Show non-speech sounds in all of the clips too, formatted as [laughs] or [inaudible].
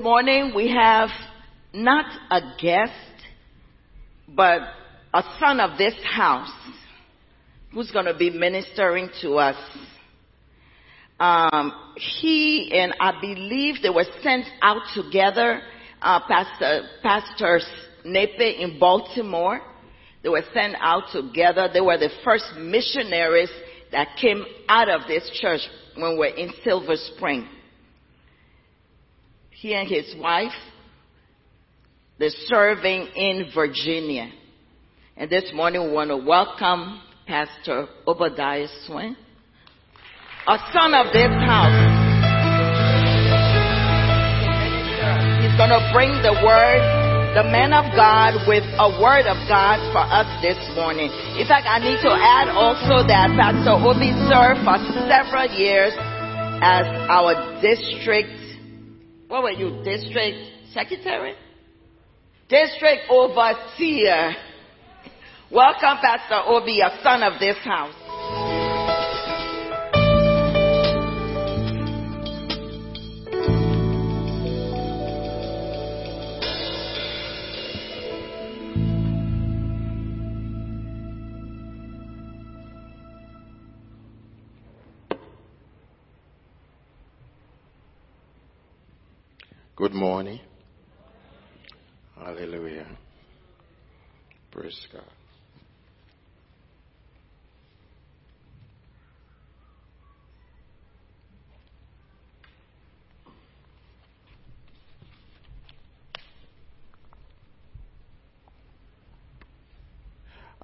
morning we have not a guest, but a son of this house who's going to be ministering to us. Um, he and I believe they were sent out together, uh, Pastor, Pastor in Baltimore. They were sent out together. They were the first missionaries that came out of this church when we were in Silver Spring. He and his wife, they're serving in Virginia. And this morning we want to welcome Pastor Obadiah Swin, a son of this house. He's going to bring the word the man of God with a word of God for us this morning. In fact, I need to add also that Pastor Obi served for several years as our district, what were you, district secretary? District overseer. Welcome, Pastor Obi, a son of this house. Good morning. Hallelujah. Praise God.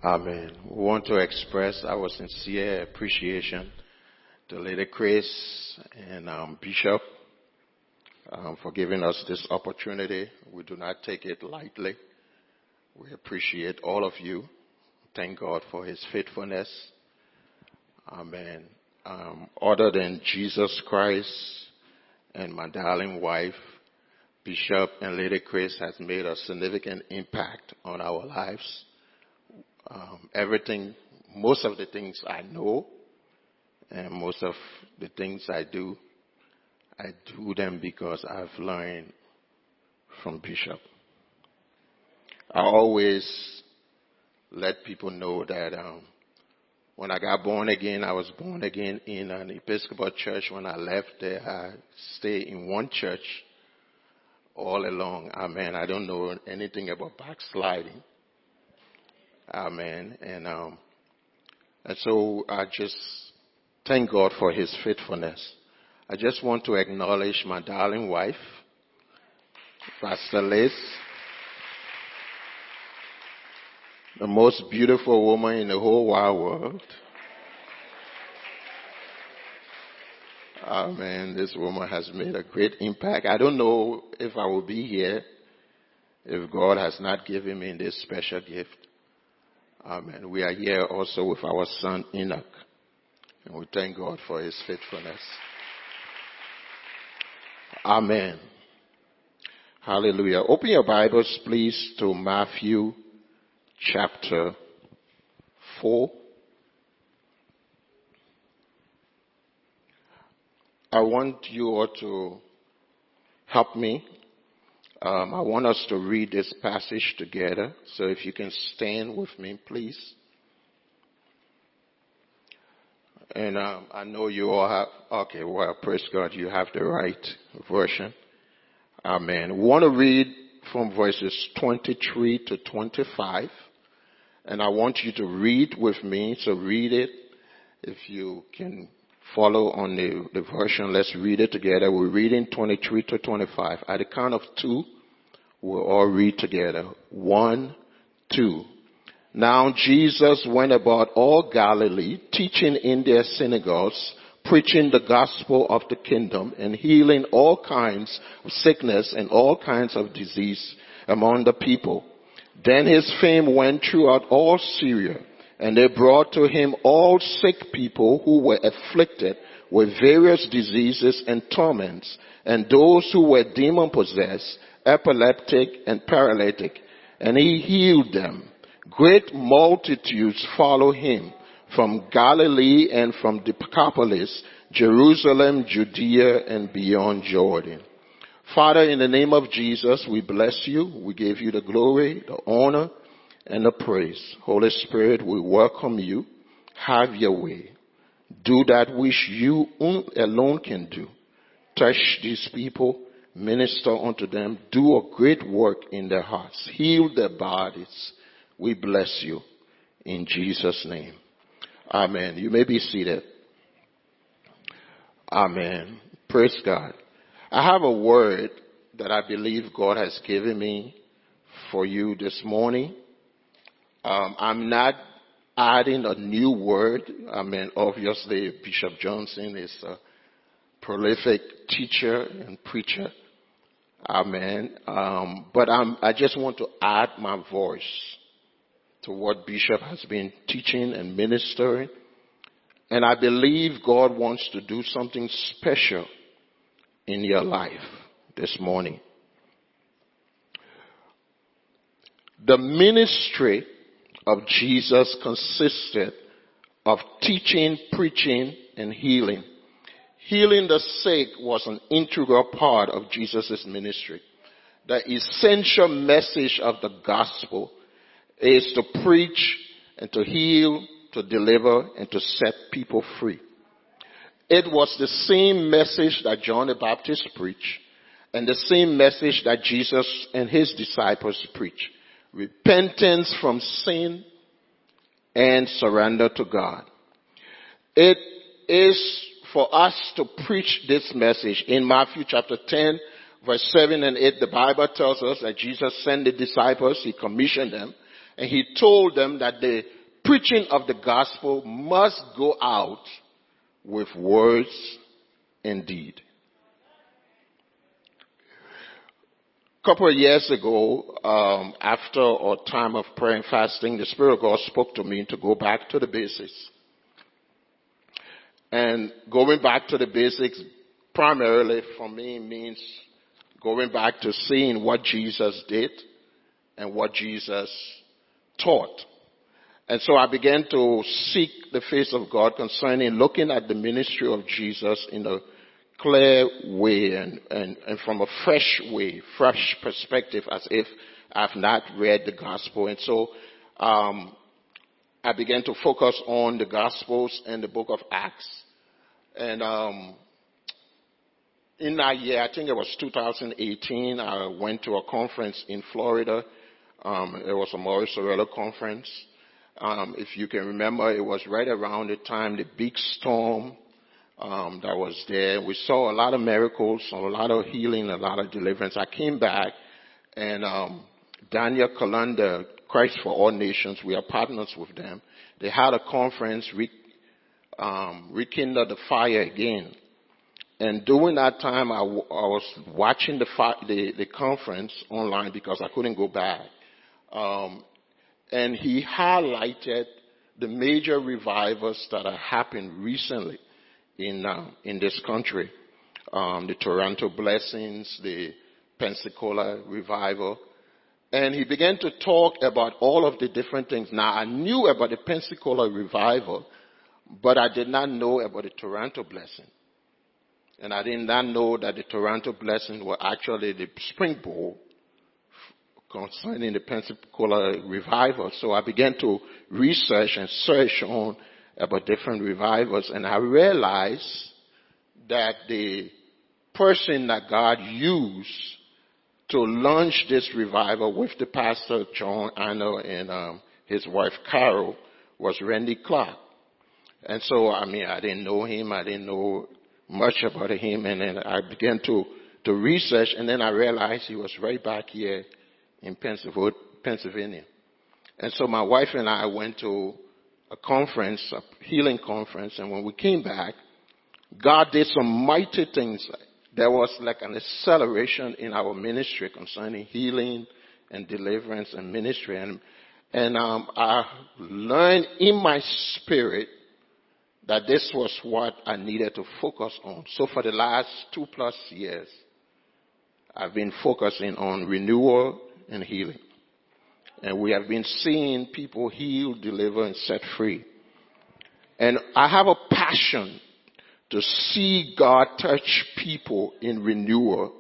Amen. We want to express our sincere appreciation to Lady Chris and um, Bishop um, for giving us this opportunity. We do not take it lightly. We appreciate all of you. Thank God for His faithfulness. Amen. Um, other than Jesus Christ and my darling wife, Bishop and Lady Chris has made a significant impact on our lives. Um, everything, most of the things I know, and most of the things I do I do them because I've learned from Bishop. I always let people know that um, when I got born again, I was born again in an Episcopal church. When I left there, I stayed in one church all along. Amen. I don't know anything about backsliding. Amen. And um, and so I just thank God for His faithfulness. I just want to acknowledge my darling wife, Pastor Liz, the most beautiful woman in the whole wide world. Oh, Amen. This woman has made a great impact. I don't know if I will be here if God has not given me this special gift. Oh, Amen. We are here also with our son Enoch. And we thank God for his faithfulness. Amen. Hallelujah. Open your Bibles, please, to Matthew chapter 4. I want you all to help me. Um, I want us to read this passage together. So if you can stand with me, please. And um, I know you all have, okay, well, praise God, you have the right version. Amen. Want to read from verses 23 to 25. And I want you to read with me. So read it. If you can follow on the, the version, let's read it together. We're reading 23 to 25. At the count of two, we'll all read together. One, two. Now Jesus went about all Galilee, teaching in their synagogues, preaching the gospel of the kingdom, and healing all kinds of sickness and all kinds of disease among the people. Then his fame went throughout all Syria, and they brought to him all sick people who were afflicted with various diseases and torments, and those who were demon possessed, epileptic and paralytic, and he healed them. Great multitudes follow him from Galilee and from Decapolis, Jerusalem, Judea, and beyond Jordan. Father, in the name of Jesus, we bless you. We give you the glory, the honor, and the praise. Holy Spirit, we welcome you. Have your way. Do that which you alone can do. Touch these people, minister unto them, do a great work in their hearts, heal their bodies. We bless you in Jesus' name. Amen. You may be seated. Amen. Praise God. I have a word that I believe God has given me for you this morning. Um, I'm not adding a new word. I mean, obviously Bishop Johnson is a prolific teacher and preacher. Amen. Um, but I'm, I just want to add my voice to what Bishop has been teaching and ministering. And I believe God wants to do something special in your life this morning. The ministry of Jesus consisted of teaching, preaching, and healing. Healing the sick was an integral part of Jesus' ministry. The essential message of the gospel is to preach and to heal, to deliver, and to set people free. It was the same message that John the Baptist preached and the same message that Jesus and his disciples preached. Repentance from sin and surrender to God. It is for us to preach this message. In Matthew chapter 10, verse 7 and 8, the Bible tells us that Jesus sent the disciples, He commissioned them, and He told them that the preaching of the gospel must go out with words and deed. A couple of years ago, um, after a time of prayer and fasting, the Spirit of God spoke to me to go back to the basics. And going back to the basics primarily for me means going back to seeing what Jesus did and what Jesus taught. And so I began to seek the face of God concerning looking at the ministry of Jesus in a clear way and, and, and from a fresh way, fresh perspective as if I've not read the gospel. And so, um, I began to focus on the gospels and the book of Acts. And um, in that year, I think it was 2018, I went to a conference in Florida. Um, it was a Morris Cerullo conference. Um, if you can remember, it was right around the time the big storm um, that was there. We saw a lot of miracles, a lot of healing, a lot of deliverance. I came back, and um, Daniel Kolenda, Christ for All Nations, we are partners with them. They had a conference, um, rekindle the fire again. And during that time, I, w- I was watching the, fi- the, the conference online because I couldn't go back. Um, and he highlighted the major revivals that have happened recently in uh, in this country. Um, the Toronto Blessings, the Pensacola Revival. And he began to talk about all of the different things. Now, I knew about the Pensacola Revival, but I did not know about the Toronto blessing. And I did not know that the Toronto blessing were actually the springboard concerning the Pensacola revival. So I began to research and search on about different revivals and I realized that the person that God used to launch this revival with the pastor John Arnott and um, his wife Carol was Randy Clark. And so, I mean, I didn't know him. I didn't know much about him. And then I began to, to research and then I realized he was right back here in Pennsylvania. And so my wife and I went to a conference, a healing conference, and when we came back, God did some mighty things. There was like an acceleration in our ministry concerning healing and deliverance and ministry. And, and um, I learned in my spirit that this was what I needed to focus on. So for the last two plus years, I've been focusing on renewal and healing. And we have been seeing people healed, delivered, and set free. And I have a passion to see God touch people in renewal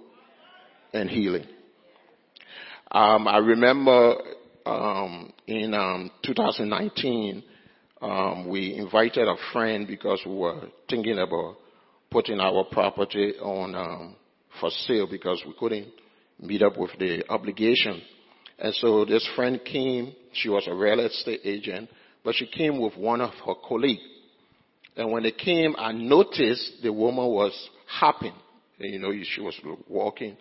and healing. Um, I remember um, in um, 2019, um, we invited a friend because we were thinking about putting our property on um, for sale because we couldn't meet up with the obligation. And so this friend came. She was a real estate agent, but she came with one of her colleagues. And when they came, I noticed the woman was hopping. You know, she was walking.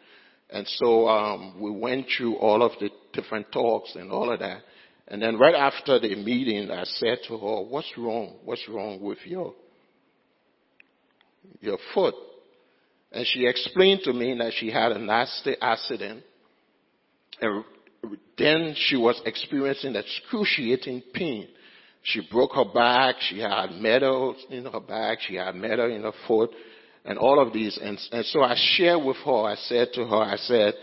And so um, we went through all of the different talks and all of that. And then right after the meeting, I said to her, "What's wrong? What's wrong with your your foot?" And she explained to me that she had a nasty accident, and then she was experiencing excruciating pain. She broke her back. She had metal in her back. She had metal in her foot and all of these. And, and so I shared with her, I said to her, I said,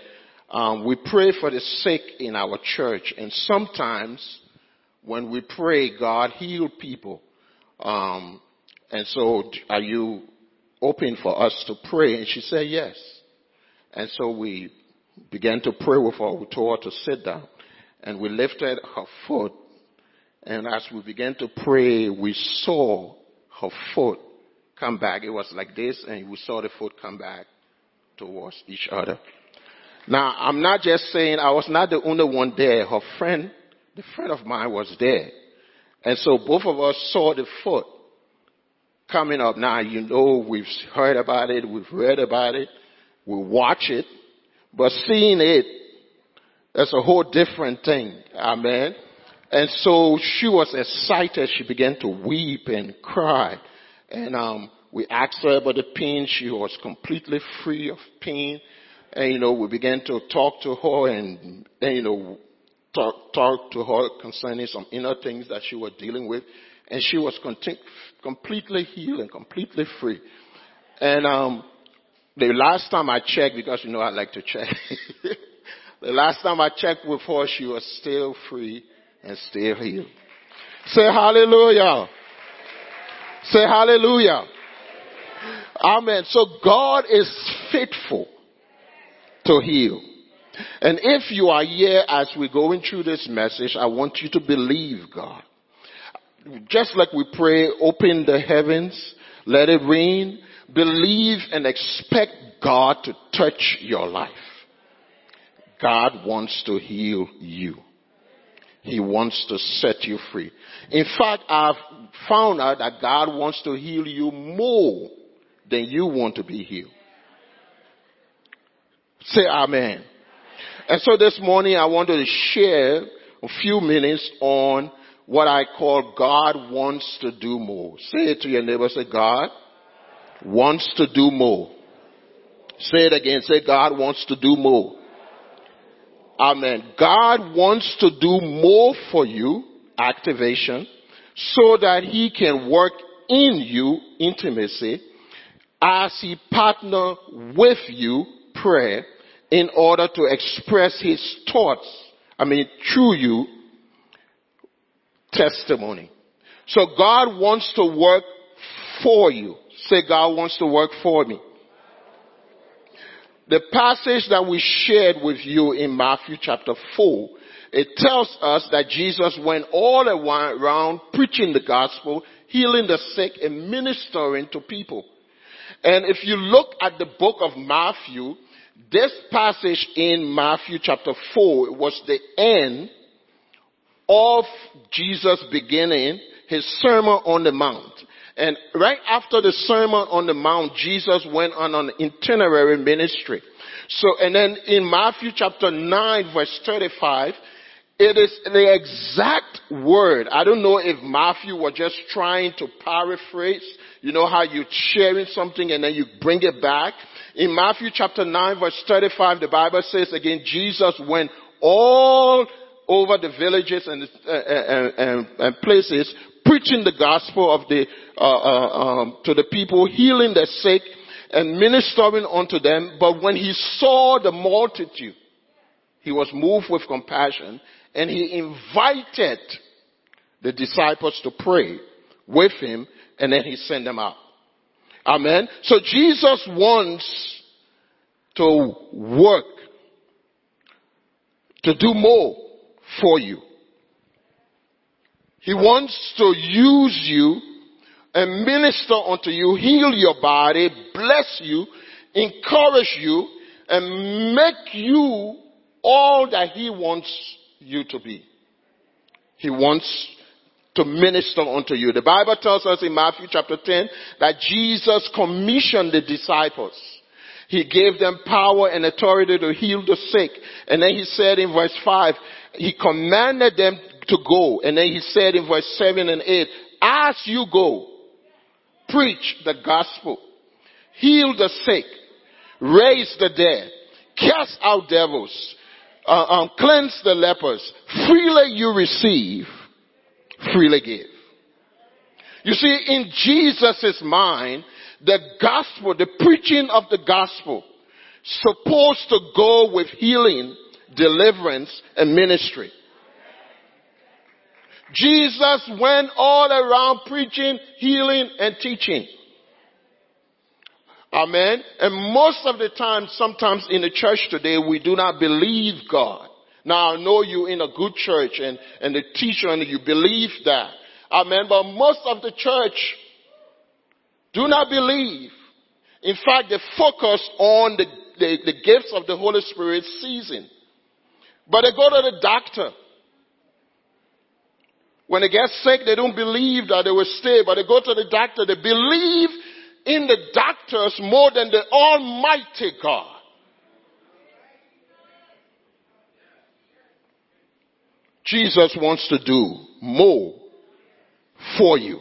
um, we pray for the sick in our church. And sometimes when we pray, God heal people. Um, and so are you open for us to pray? And she said yes. And so we began to pray with her. We told her to sit down. And we lifted her foot. And as we began to pray, we saw her foot come back. It was like this, and we saw the foot come back towards each other. Now, I'm not just saying I was not the only one there. Her friend, the friend of mine was there. And so both of us saw the foot coming up. Now, you know, we've heard about it, we've read about it, we watch it, but seeing it, that's a whole different thing. Amen. And so she was excited. She began to weep and cry. And um, we asked her about the pain. She was completely free of pain. And, you know, we began to talk to her and, and you know, talk, talk to her concerning some inner things that she was dealing with. And she was conti- completely healed and completely free. And um, the last time I checked, because you know I like to check, [laughs] the last time I checked with her, she was still free and still healed. Say hallelujah. Say hallelujah. Amen. So God is faithful to heal. And if you are here as we're going through this message, I want you to believe God. Just like we pray, open the heavens, let it rain, believe and expect God to touch your life. God wants to heal you. He wants to set you free. In fact, I've found out that God wants to heal you more than you want to be healed. Say amen. And so this morning I wanted to share a few minutes on what I call God wants to do more. Say it to your neighbor, say God wants to do more. Say it again, say God wants to do more. Amen. God wants to do more for you, activation, so that he can work in you, intimacy, as he partner with you, prayer, in order to express his thoughts, I mean, through you, testimony. So God wants to work for you. Say, God wants to work for me. The passage that we shared with you in Matthew chapter 4, it tells us that Jesus went all around preaching the gospel, healing the sick, and ministering to people. And if you look at the book of Matthew, this passage in Matthew chapter 4 was the end of Jesus beginning his Sermon on the Mount. And right after the Sermon on the Mount, Jesus went on an itinerary ministry. So, and then in Matthew chapter 9 verse 35, it is the exact word. I don't know if Matthew was just trying to paraphrase, you know how you're sharing something and then you bring it back. In Matthew chapter 9 verse 35, the Bible says again, Jesus went all over the villages and, uh, and, and, and places preaching the gospel of the, uh, uh, um, to the people, healing the sick and ministering unto them. But when he saw the multitude, he was moved with compassion and he invited the disciples to pray with him and then he sent them out. Amen. So Jesus wants to work to do more for you. He wants to use you and minister unto you, heal your body, bless you, encourage you, and make you all that He wants you to be. He wants to minister unto you. The Bible tells us in Matthew chapter 10 that Jesus commissioned the disciples. He gave them power and authority to heal the sick. And then he said in verse 5, he commanded them to go. And then he said in verse 7 and 8, as you go, preach the gospel, heal the sick, raise the dead, cast out devils, uh, um, cleanse the lepers. Freely you receive, freely give. You see, in Jesus' mind, the gospel, the preaching of the gospel, supposed to go with healing, deliverance, and ministry. Jesus went all around preaching, healing, and teaching. Amen. And most of the time, sometimes in the church today, we do not believe God. Now I know you in a good church and, and the teacher and you believe that. Amen. But most of the church do not believe. In fact, they focus on the, the, the gifts of the Holy Spirit season. But they go to the doctor. When they get sick, they don't believe that they will stay, but they go to the doctor. They believe in the doctors more than the Almighty God. Jesus wants to do more for you.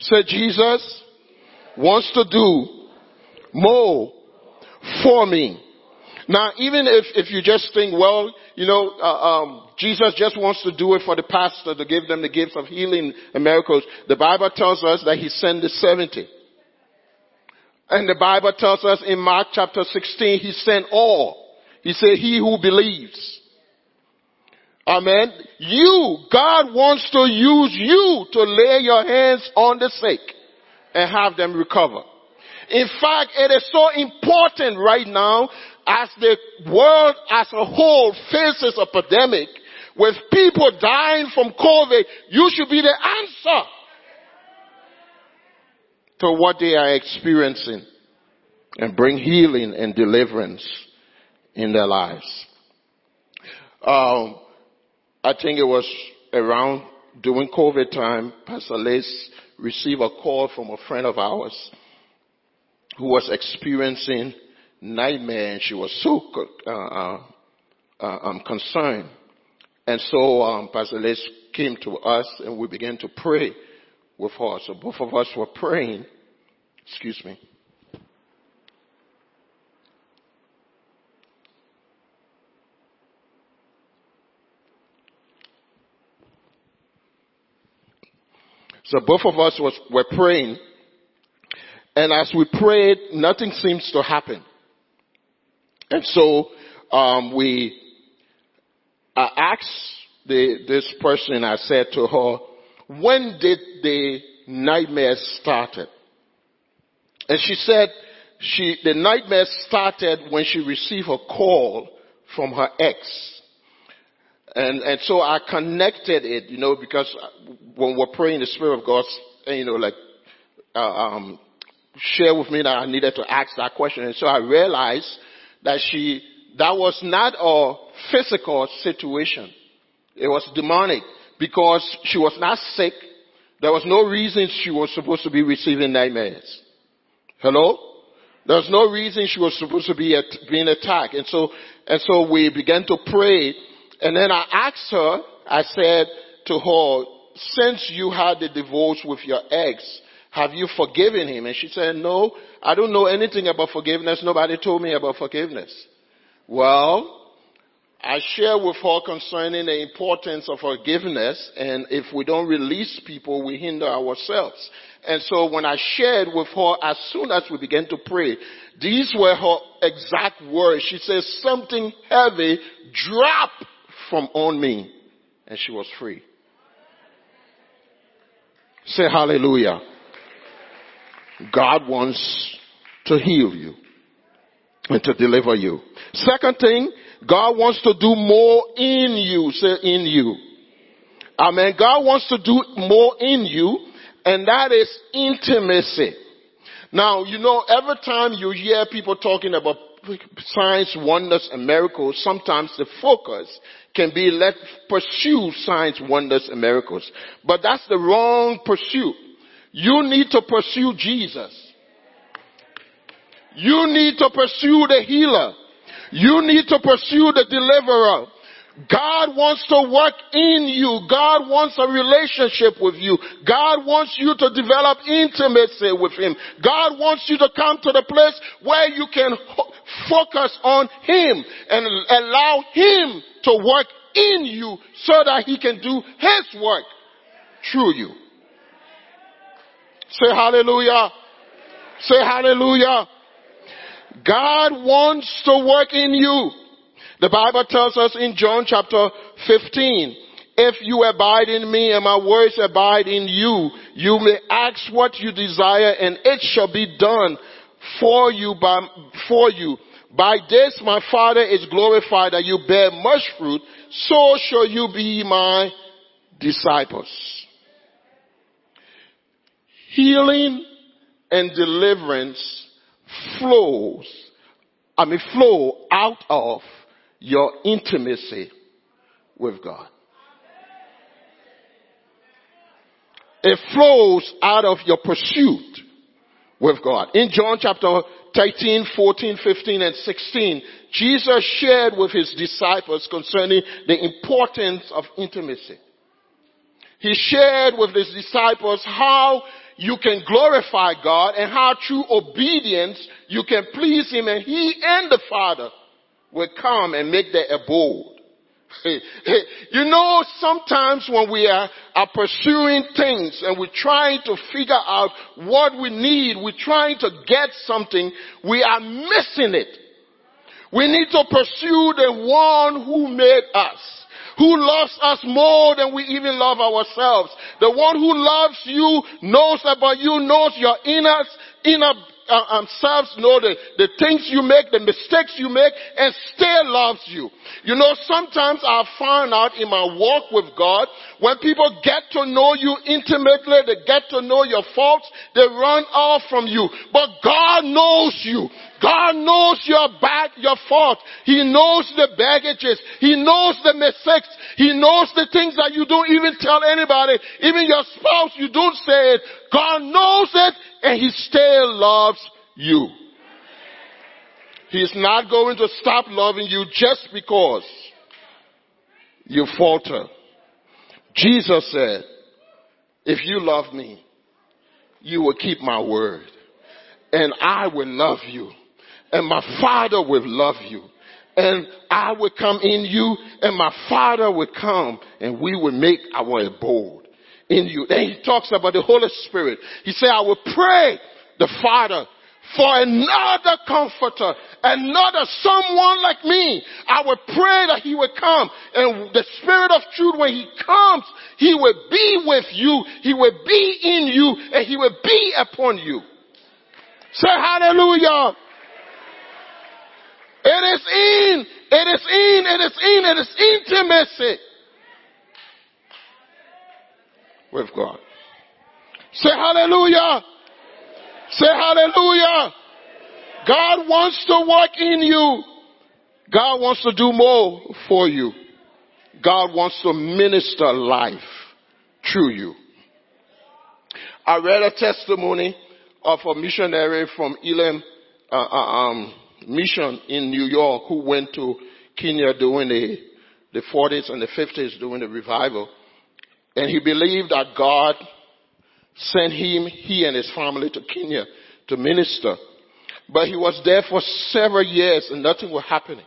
Say, Jesus wants to do more for me. Now, even if, if you just think, well, you know, uh, um, Jesus just wants to do it for the pastor to give them the gifts of healing and miracles, the Bible tells us that he sent the 70. And the Bible tells us in Mark chapter 16, he sent all. He said, he who believes. Amen. You, God wants to use you to lay your hands on the sick and have them recover. In fact, it is so important right now as the world as a whole faces a pandemic with people dying from COVID, you should be the answer to what they are experiencing and bring healing and deliverance in their lives. Um, I think it was around during COVID time, Pastor Liz received a call from a friend of ours who was experiencing nightmare and she was so uh, uh, uh, um, concerned. And so um, Pastor Liz came to us and we began to pray with her. So both of us were praying. Excuse me. So both of us was, were praying. And as we prayed, nothing seems to happen. And so, um, we, I asked the, this person, I said to her, when did the nightmare started? And she said, she, the nightmare started when she received a call from her ex. And, and so I connected it, you know, because when we're praying, the Spirit of God, you know, like, uh, um, share with me that I needed to ask that question. And so I realized that she, that was not a physical situation. It was demonic because she was not sick. There was no reason she was supposed to be receiving nightmares. Hello? There was no reason she was supposed to be at, being attacked. And so, and so we began to pray and then I asked her, I said to her, since you had the divorce with your ex, have you forgiven him? And she said, no, I don't know anything about forgiveness. Nobody told me about forgiveness. Well, I share with her concerning the importance of forgiveness and if we don't release people, we hinder ourselves. And so when I shared with her, as soon as we began to pray, these were her exact words. She says, something heavy dropped from on me and she was free. Say hallelujah. God wants to heal you and to deliver you. Second thing, God wants to do more in you. Say in you. Amen. God wants to do more in you, and that is intimacy. Now, you know, every time you hear people talking about signs, wonders, and miracles, sometimes the focus can be let pursue signs, wonders, and miracles. But that's the wrong pursuit. You need to pursue Jesus. You need to pursue the healer. You need to pursue the deliverer. God wants to work in you. God wants a relationship with you. God wants you to develop intimacy with Him. God wants you to come to the place where you can focus on Him and allow Him to work in you so that He can do His work through you. Say hallelujah. Say hallelujah. God wants to work in you. The Bible tells us in John chapter 15, if you abide in me and my words abide in you, you may ask what you desire and it shall be done for you by, for you. By this my Father is glorified that you bear much fruit, so shall you be my disciples. Healing and deliverance flows, I mean flow out of your intimacy with God. It flows out of your pursuit with God. In John chapter 13, 14, 15, and 16, Jesus shared with his disciples concerning the importance of intimacy. He shared with his disciples how you can glorify God and how through obedience you can please him and he and the Father will come and make their abode. [laughs] you know, sometimes when we are, are pursuing things and we're trying to figure out what we need, we're trying to get something, we are missing it. We need to pursue the one who made us who loves us more than we even love ourselves. The one who loves you knows about you, knows your inner, inner uh, um, selves know the, the things you make, the mistakes you make, and still loves you. You know, sometimes I found out in my walk with God, when people get to know you intimately, they get to know your faults, they run off from you. But God knows you. God knows your bad, your fault. He knows the baggages. He knows the mistakes. He knows the things that you don't even tell anybody. Even your spouse, you don't say it. God knows it and He still loves you. He's not going to stop loving you just because you falter. Jesus said, if you love me, you will keep my word and I will love you and my father will love you and I will come in you and my father will come and we will make our abode in you. Then he talks about the Holy Spirit. He said, I will pray the Father for another comforter, another someone like me. I will pray that he will come and the spirit of truth when he comes, he will be with you, he will be in you, and he will be upon you. Say hallelujah. It is in, it is in, it is in, it is intimacy with God. Say hallelujah. Say hallelujah. God wants to work in you. God wants to do more for you. God wants to minister life through you. I read a testimony of a missionary from Elim uh, uh, um, mission in New York who went to Kenya during the, the 40s and the 50s during the revival. And he believed that God sent him, he and his family to Kenya to minister. But he was there for several years and nothing was happening.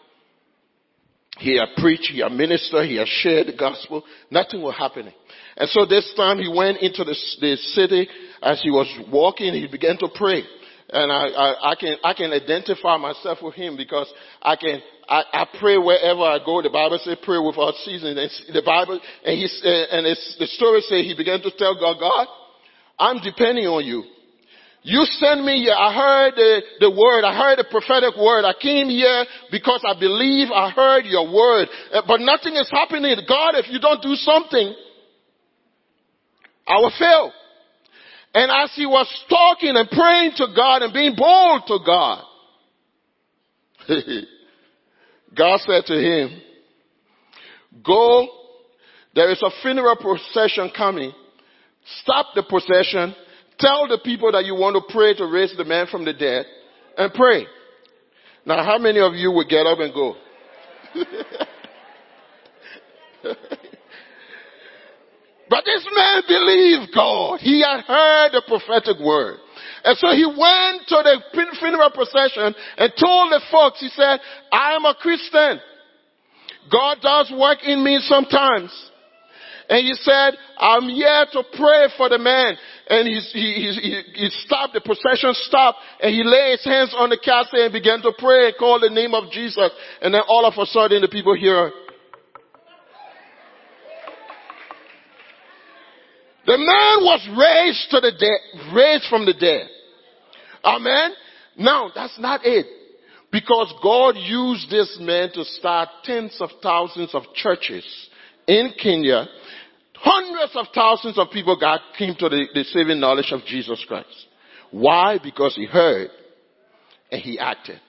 He had preached, he had ministered, he had shared the gospel, nothing was happening. And so this time he went into the, the city as he was walking, he began to pray. And I, I, I can, I can identify myself with him because I can, I, I pray wherever I go. The Bible says pray without ceasing. And the Bible, and he, and it's, the story says he began to tell God, God, I'm depending on you. You sent me here. I heard the, the word. I heard the prophetic word. I came here because I believe I heard your word. Uh, but nothing is happening. God, if you don't do something, I will fail. And as he was talking and praying to God and being bold to God, [laughs] God said to him, go, there is a funeral procession coming. Stop the procession Tell the people that you want to pray to raise the man from the dead and pray. Now, how many of you would get up and go? [laughs] but this man believed God. He had heard the prophetic word. And so he went to the funeral procession and told the folks, he said, I am a Christian. God does work in me sometimes. And he said, I'm here to pray for the man. And he, he, he, he stopped, the procession stopped, and he laid his hands on the casket and began to pray and call the name of Jesus. And then all of a sudden the people hear, The man was raised to the dead, raised from the dead. Amen. Now, that's not it. Because God used this man to start tens of thousands of churches in Kenya Hundreds of thousands of people got, came to the, the saving knowledge of Jesus Christ. Why? Because he heard and he acted.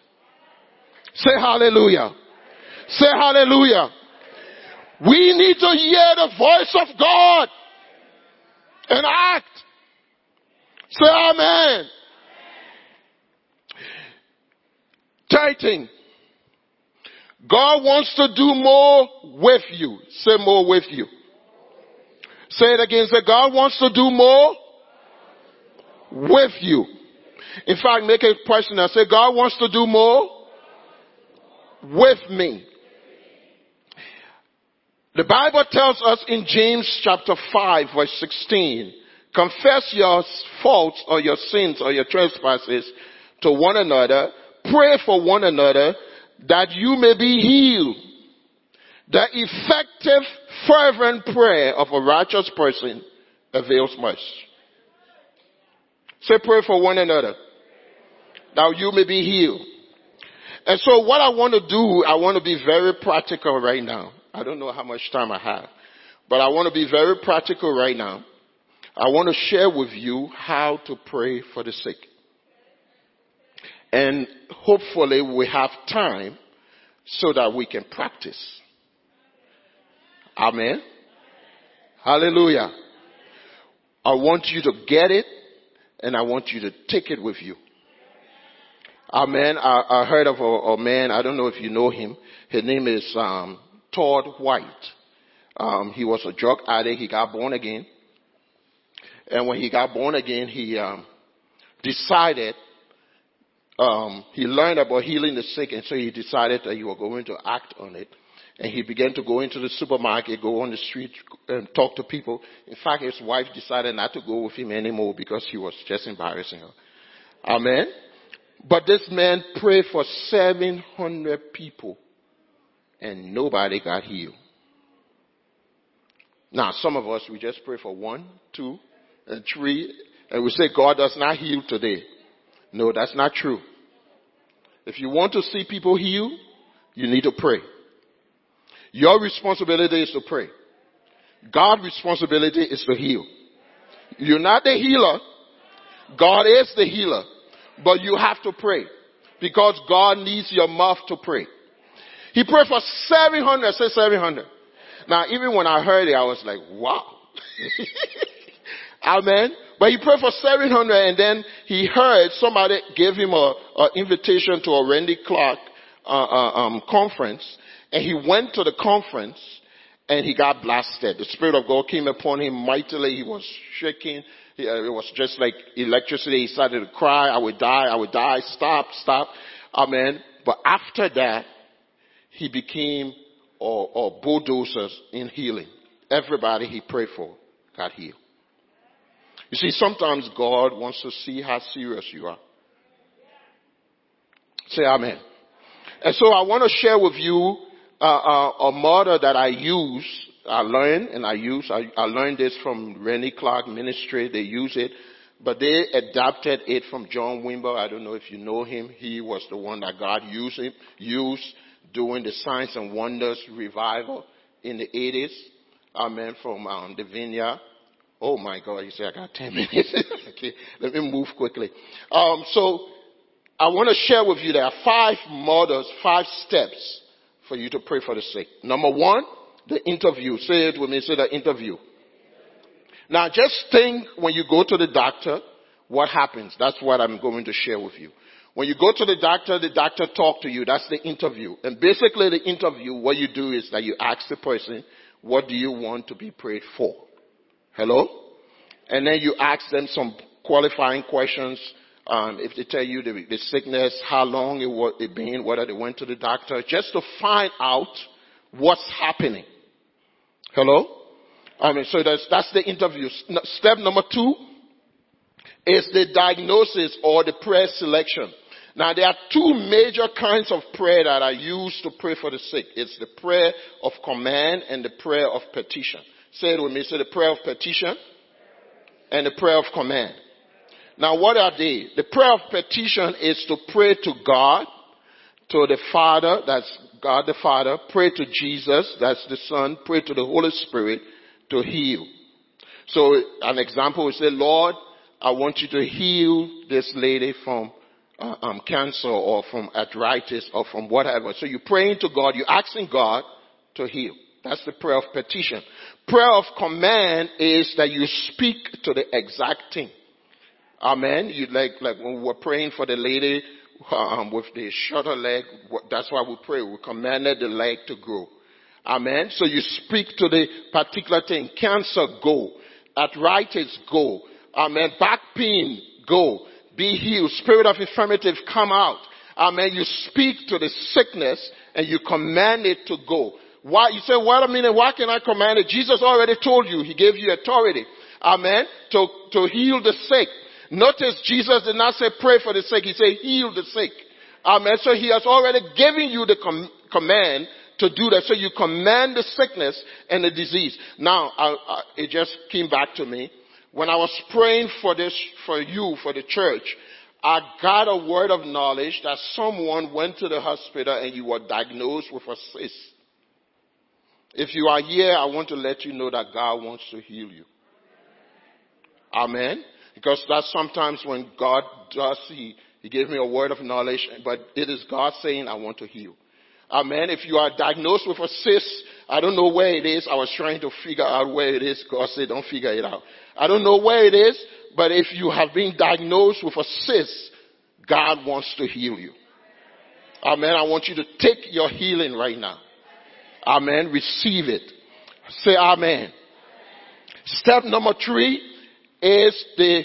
Say hallelujah. Say hallelujah. We need to hear the voice of God and act. Say amen. Tithing. God wants to do more with you. Say more with you. Say it again. Say, God wants to do more with you. In fact, make a it personal. Say, God wants to do more with me. The Bible tells us in James chapter 5 verse 16, confess your faults or your sins or your trespasses to one another, pray for one another that you may be healed. The effective fervent prayer of a righteous person avails much. Say pray for one another. Now you may be healed. And so what I want to do, I want to be very practical right now. I don't know how much time I have, but I want to be very practical right now. I want to share with you how to pray for the sick. And hopefully we have time so that we can practice. Amen. Hallelujah. I want you to get it and I want you to take it with you. Amen. I, I heard of a, a, man, I don't know if you know him. His name is um, Todd White. Um, he was a drug addict. He got born again. And when he got born again, he um, decided, um, he learned about healing the sick, and so he decided that he was going to act on it. And he began to go into the supermarket, go on the street, and talk to people. In fact, his wife decided not to go with him anymore because he was just embarrassing her. Amen. But this man prayed for 700 people and nobody got healed. Now, some of us, we just pray for one, two, and three, and we say God does not heal today. No, that's not true. If you want to see people heal, you need to pray. Your responsibility is to pray. God's responsibility is to heal. You're not the healer. God is the healer. But you have to pray. Because God needs your mouth to pray. He prayed for 700, say 700. Now even when I heard it, I was like, wow. [laughs] Amen. But he prayed for 700 and then he heard somebody gave him a, a invitation to a Randy Clark uh, uh, um, conference and he went to the conference and he got blasted. The Spirit of God came upon him mightily. He was shaking. He, uh, it was just like electricity. He started to cry, I would die, I would die, stop, stop. Amen. But after that, he became or, or bulldozers in healing. Everybody he prayed for got healed. You see, sometimes God wants to see how serious you are. Say amen. And so I want to share with you uh, uh, a model that I use, I learned and I use, I, I learned this from Randy Clark Ministry. They use it. but they adapted it from John Wimber. I don't know if you know him. He was the one that God used him, used doing the signs and wonders revival in the 80s. Amen. From um, the vineyard. Oh my God, you say I got 10 [laughs] minutes. okay, let me move quickly. Um, so I want to share with you there are five models, five steps for you to pray for the sick. Number one, the interview. Say it with me, say the interview. Now just think when you go to the doctor, what happens? That's what I'm going to share with you. When you go to the doctor, the doctor talk to you. That's the interview. And basically the interview, what you do is that you ask the person, what do you want to be prayed for? Hello? And then you ask them some qualifying questions. Um, if they tell you the, the sickness, how long it was it been, whether they went to the doctor, just to find out what's happening. Hello? I mean, so that's, that's the interview. Step number two is the diagnosis or the prayer selection. Now there are two major kinds of prayer that are used to pray for the sick. It's the prayer of command and the prayer of petition. Say it with me. Say the prayer of petition and the prayer of command. Now what are they? The prayer of petition is to pray to God, to the Father, that's God the Father, pray to Jesus, that's the Son, pray to the Holy Spirit, to heal. So an example would say, Lord, I want you to heal this lady from uh, um, cancer or from arthritis or from whatever. So you're praying to God, you're asking God to heal. That's the prayer of petition. Prayer of command is that you speak to the exact thing. Amen. You like, like when we were praying for the lady um, with the shorter leg, that's why we pray. We commanded the leg to grow. Amen. So you speak to the particular thing. Cancer, go. Arthritis, go. Amen. Back pain, go. Be healed. Spirit of infirmity, come out. Amen. You speak to the sickness and you command it to go. Why? You say, wait a minute, why can I command it? Jesus already told you. He gave you authority. Amen. To, to heal the sick. Notice Jesus did not say pray for the sick. He said heal the sick. Amen. So he has already given you the com- command to do that. So you command the sickness and the disease. Now, I, I, it just came back to me. When I was praying for this, for you, for the church, I got a word of knowledge that someone went to the hospital and you were diagnosed with a cyst. If you are here, I want to let you know that God wants to heal you. Amen. Because that's sometimes when God does, He, He gave me a word of knowledge, but it is God saying, I want to heal. Amen. If you are diagnosed with a cyst, I don't know where it is. I was trying to figure out where it is. God said, don't figure it out. I don't know where it is, but if you have been diagnosed with a cyst, God wants to heal you. Amen. I want you to take your healing right now. Amen. Receive it. Say amen. Step number three is the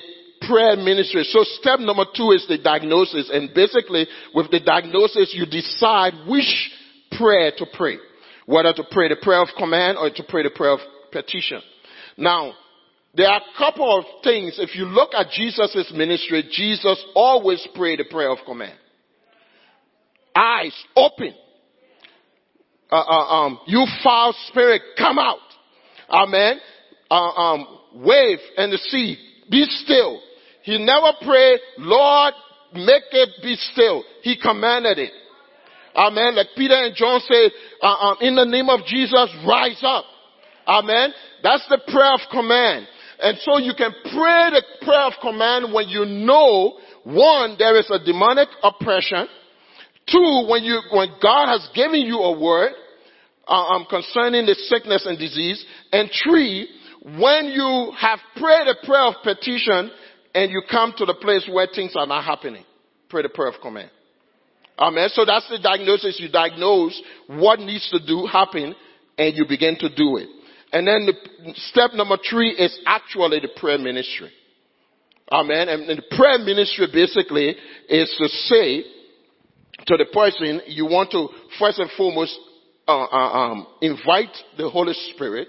prayer ministry. So step number two is the diagnosis. And basically with the diagnosis, you decide which prayer to pray. Whether to pray the prayer of command or to pray the prayer of petition. Now, there are a couple of things. If you look at Jesus' ministry, Jesus always prayed the prayer of command. Eyes open. Uh, uh, um, you foul spirit, come out. Amen. Uh, um, wave and the sea, be still. He never prayed, Lord, make it be still. He commanded it. Amen. Like Peter and John said, uh, um, in the name of Jesus, rise up. Amen. That's the prayer of command. And so you can pray the prayer of command when you know, one, there is a demonic oppression. Two, when you, when God has given you a word, uh, um, concerning the sickness and disease. And three, when you have prayed a prayer of petition and you come to the place where things are not happening, pray the prayer of command. Amen. So that's the diagnosis. You diagnose what needs to do happen and you begin to do it. And then the step number three is actually the prayer ministry. Amen. And the prayer ministry basically is to say to the person, you want to first and foremost uh, uh, um, invite the Holy Spirit.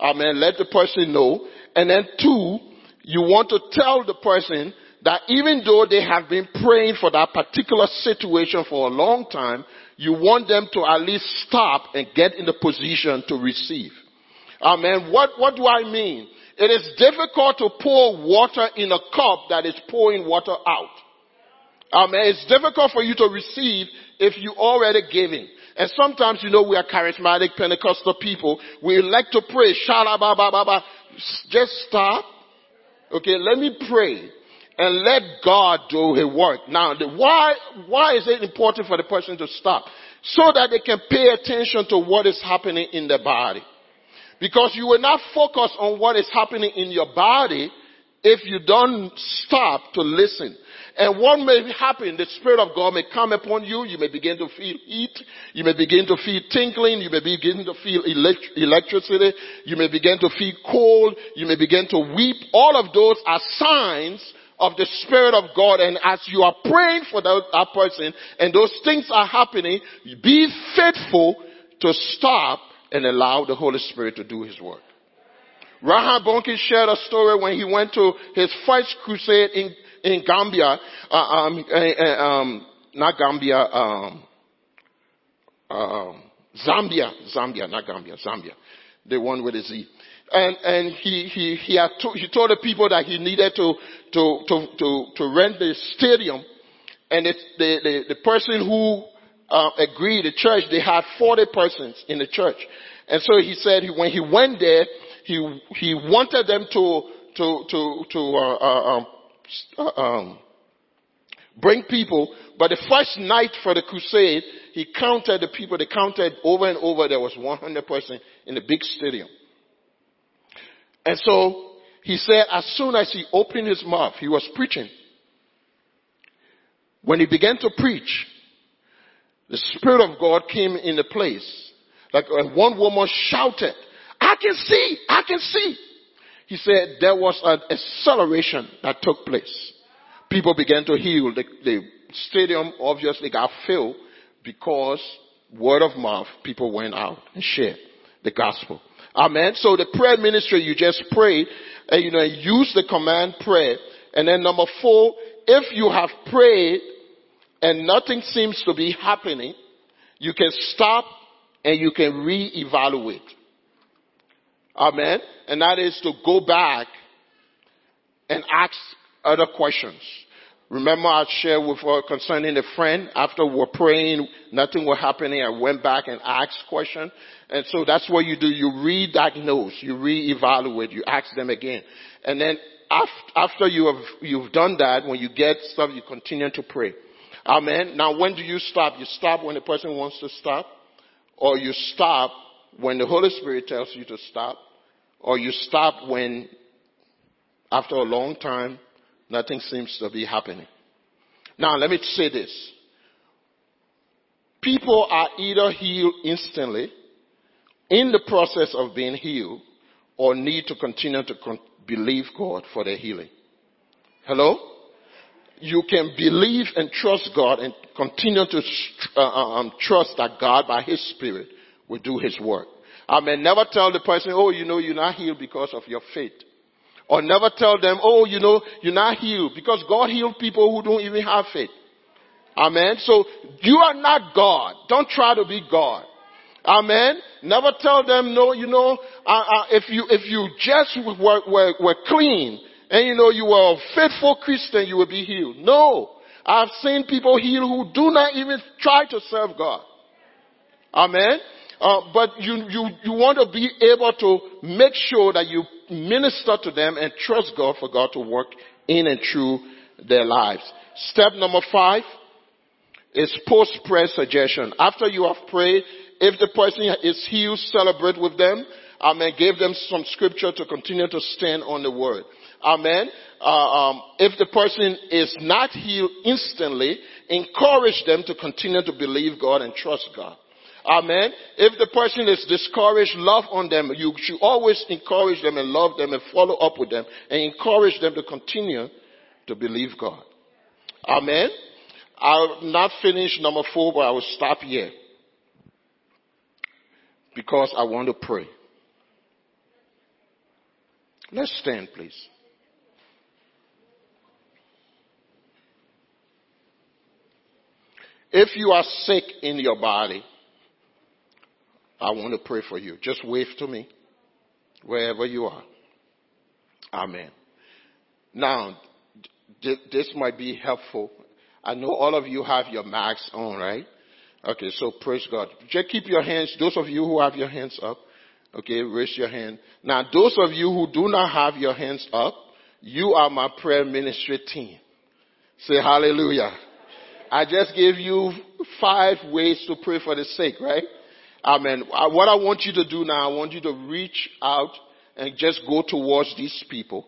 Amen. Let the person know. And then two, you want to tell the person that even though they have been praying for that particular situation for a long time, you want them to at least stop and get in the position to receive. Amen. What, what do I mean? It is difficult to pour water in a cup that is pouring water out. Amen. It's difficult for you to receive if you already giving. And sometimes, you know, we are charismatic Pentecostal people. We like to pray. Shalabababa. Just stop. Okay, let me pray and let God do His work. Now, why, why is it important for the person to stop? So that they can pay attention to what is happening in the body. Because you will not focus on what is happening in your body if you don't stop to listen. And what may happen, the Spirit of God may come upon you, you may begin to feel heat, you may begin to feel tingling, you may begin to feel elect- electricity, you may begin to feel cold, you may begin to weep. All of those are signs of the Spirit of God. And as you are praying for that, that person and those things are happening, be faithful to stop and allow the Holy Spirit to do His work. Reinhard Bonnke shared a story when he went to his first crusade in, in Gambia, uh, um, uh, uh, um, not Gambia, um, um, Zambia, Zambia, not Gambia, Zambia, the one with a Z. And and he he he to, he told the people that he needed to to to to, to rent the stadium, and it, the, the the person who uh, agreed, the church, they had 40 persons in the church. And so he said he, when he went there, he, he wanted them to, to, to, to, uh, uh, um, uh, um, bring people, but the first night for the crusade, he counted the people, they counted over and over, there was 100 persons in the big stadium. And so, he said as soon as he opened his mouth, he was preaching. When he began to preach, the Spirit of God came in the place. Like uh, one woman shouted, I can see, I can see. He said there was an acceleration that took place. People began to heal. The, the stadium obviously got filled because word of mouth, people went out and shared the gospel. Amen. So the prayer ministry, you just pray, and you know, use the command prayer. And then number four, if you have prayed and nothing seems to be happening, you can stop and you can reevaluate. Amen. And that is to go back and ask other questions. Remember I shared with her concerning a friend after we were praying, nothing was happening. I went back and asked questions. And so that's what you do. You re-diagnose, you re-evaluate, you ask them again. And then after you have, you've done that, when you get stuff, you continue to pray. Amen. Now when do you stop? You stop when the person wants to stop, or you stop when the Holy Spirit tells you to stop, or you stop when, after a long time, nothing seems to be happening. Now let me say this. People are either healed instantly, in the process of being healed, or need to continue to believe God for their healing. Hello? You can believe and trust God and continue to uh, uh, um, trust that God by His Spirit will do His work. I may never tell the person, oh, you know, you're not healed because of your faith. Or never tell them, oh, you know, you're not healed because God healed people who don't even have faith. Amen. So you are not God. Don't try to be God. Amen. Never tell them, no, you know, uh, uh, if you if you just were, were, were clean and you know you are a faithful Christian, you will be healed. No. I've seen people healed who do not even try to serve God. Amen. Uh, but you, you, you want to be able to make sure that you minister to them and trust God for God to work in and through their lives. Step number five is post-prayer suggestion. After you have prayed, if the person is healed, celebrate with them. Amen. Give them some scripture to continue to stand on the word. Amen. Uh, um, if the person is not healed instantly, encourage them to continue to believe God and trust God. Amen. If the person is discouraged, love on them. You should always encourage them and love them and follow up with them and encourage them to continue to believe God. Amen. I'll not finish number four, but I will stop here. Because I want to pray. Let's stand, please. If you are sick in your body, I want to pray for you. Just wave to me wherever you are. Amen. Now, this might be helpful. I know all of you have your masks on, right? Okay, so praise God. Just keep your hands, those of you who have your hands up, okay, raise your hand. Now, those of you who do not have your hands up, you are my prayer ministry team. Say hallelujah. I just gave you five ways to pray for the sick, right? Amen. Uh, what I want you to do now, I want you to reach out and just go towards these people.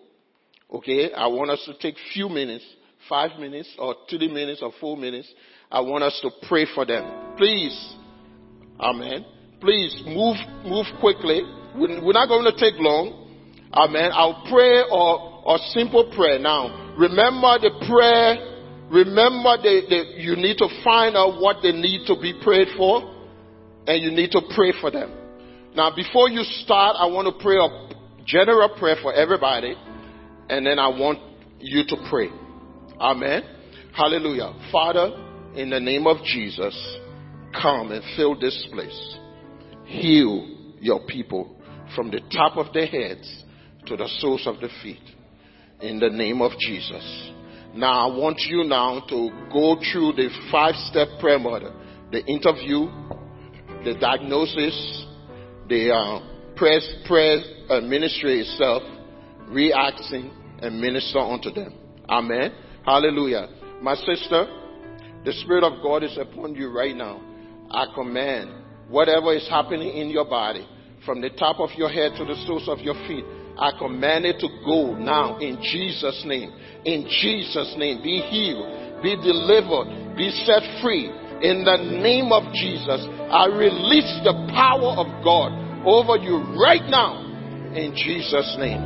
Okay? I want us to take few minutes, five minutes or three minutes or four minutes. I want us to pray for them. Please. Amen. Please move, move quickly. We're not going to take long. Amen. I'll pray or, or simple prayer. Now, remember the prayer Remember, they, they, you need to find out what they need to be prayed for, and you need to pray for them. Now, before you start, I want to pray a general prayer for everybody, and then I want you to pray. Amen. Hallelujah. Father, in the name of Jesus, come and fill this place. Heal your people from the top of their heads to the soles of the feet. In the name of Jesus. Now I want you now to go through the five step prayer model. The interview, the diagnosis, the uh, prayer, prayer uh, ministry itself, reacting and minister unto them. Amen. Hallelujah. My sister, the Spirit of God is upon you right now. I command whatever is happening in your body, from the top of your head to the soles of your feet, I command it to go now in Jesus' name. In Jesus' name, be healed, be delivered, be set free. In the name of Jesus, I release the power of God over you right now. In Jesus' name.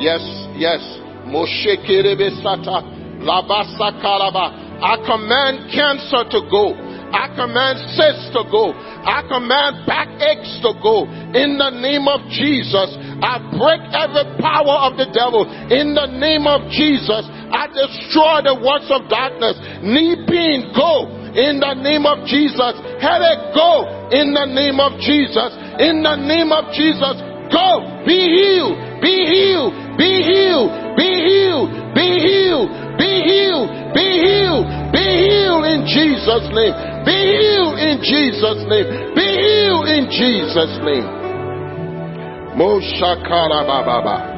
Yes, yes. Moshe bisata. Labasa kalaba. I command cancer to go. I command cysts to go. I command backaches to go. In the name of Jesus, I break every power of the devil. In the name of Jesus, I destroy the works of darkness. Knee pain, go. In the name of Jesus. Headache, go. In the name of Jesus. In the name of Jesus, go. Be healed. Be healed. Be healed. Be healed. Be healed. Be healed. Be healed. Be healed in Jesus' name. Be healed in Jesus' name. Be healed in Jesus' name. Moshakara Baba.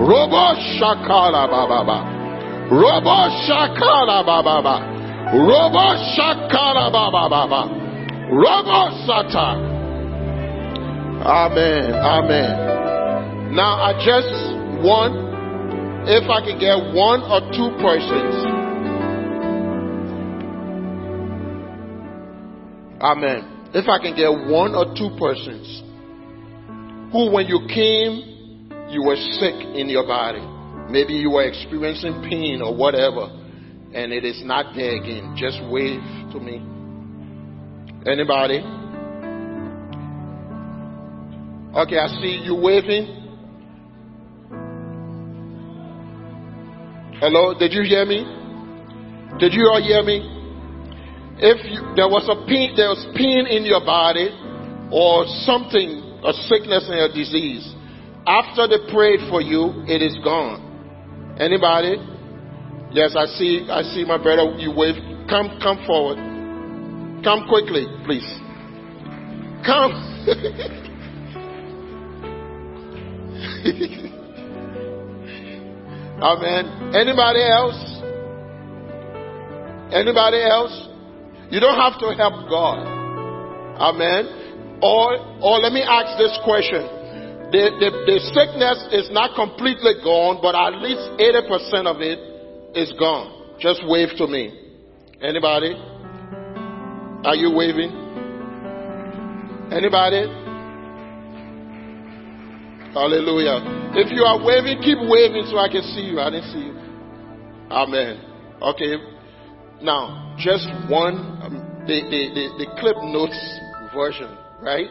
Robo Shakara Baba. Robo Shakara Baba. Robo Shakara Baba. Robo Sata. Amen. Amen. Now I just want, if I can get one or two persons Amen. If I can get one or two persons who, when you came, you were sick in your body. Maybe you were experiencing pain or whatever, and it is not there again. Just wave to me. Anybody? Okay, I see you waving. Hello, did you hear me? Did you all hear me? If you, there was a pain, there was pain in your body or something, a sickness and a disease, after they prayed for you, it is gone. Anybody? Yes, I see. I see my brother. You wave. Come, come forward. Come quickly, please. Come. [laughs] Amen. Anybody else? Anybody else? You don't have to help God. Amen. Or, or let me ask this question. The, the, the sickness is not completely gone, but at least 80% of it is gone. Just wave to me. Anybody? Are you waving? Anybody? Hallelujah. If you are waving, keep waving so I can see you. I didn't see you. Amen. Okay. Now, just one, um, the, the, the, the clip notes version, right?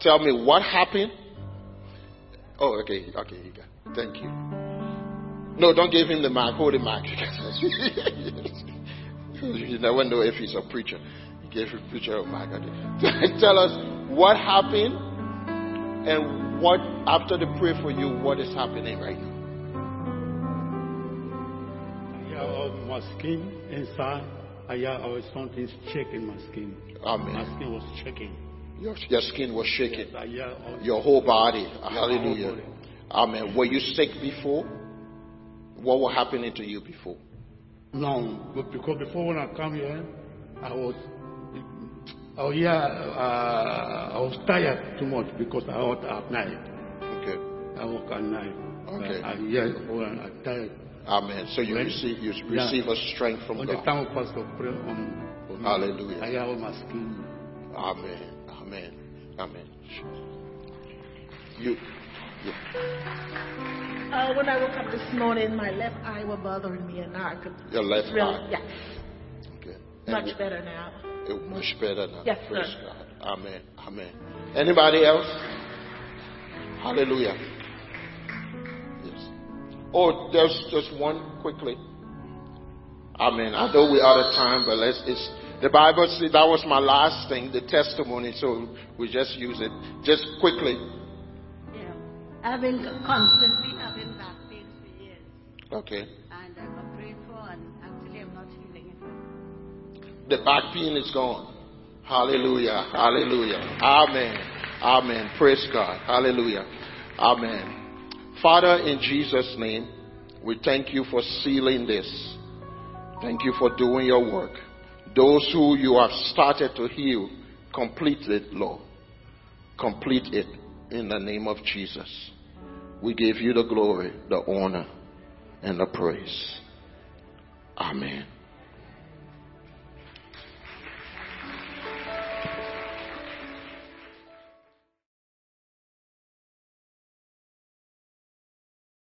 Tell me what happened. Oh, okay, okay, you got. Thank you. No, don't give him the mic. Hold the mic. [laughs] you never know if he's a preacher. He gave a preacher of Margaret. [laughs] Tell us what happened and what, after the prayer for you, what is happening right now. My skin inside. I I was something shaking my skin. Amen. My skin was shaking. Your, your skin was shaking. I, Your whole body. Hallelujah. body. Amen. Were you sick before? What was happening to you before? No, but because before when I come here, I was, oh yeah, uh, I was tired too much because I worked at night. Okay. I work at night. Okay. Uh, I, yeah, I'm tired. Amen. So you When- receive you Yeah. a strength from When the God. time of pastor pray on, for Hallelujah. I have my skin. Amen. Amen. Amen. You, you Uh, when I woke up this morning, my left eye was bothering me, and now I could. Your left it's real, eye. Yes, okay. much And better now. it- much better now. Yes, Praise sir. God. Amen. Amen. Anybody else? Hallelujah. Oh, there's just one quickly. I mean, I know we're out of time, but let's. It's the Bible says that was my last thing, the testimony. So we just use it just quickly. Yeah. I've been constantly having back pain for years, Okay. and I got prayed for, and actually I'm not feeling it. The back pain is gone. Hallelujah. Hallelujah. Amen. Amen. Praise God. Hallelujah. Amen. Father, in Jesus' name, we thank you for sealing this. Thank you for doing your work. Those who you have started to heal, complete it, Lord. Complete it in the name of Jesus. We give you the glory, the honor, and the praise. Amen.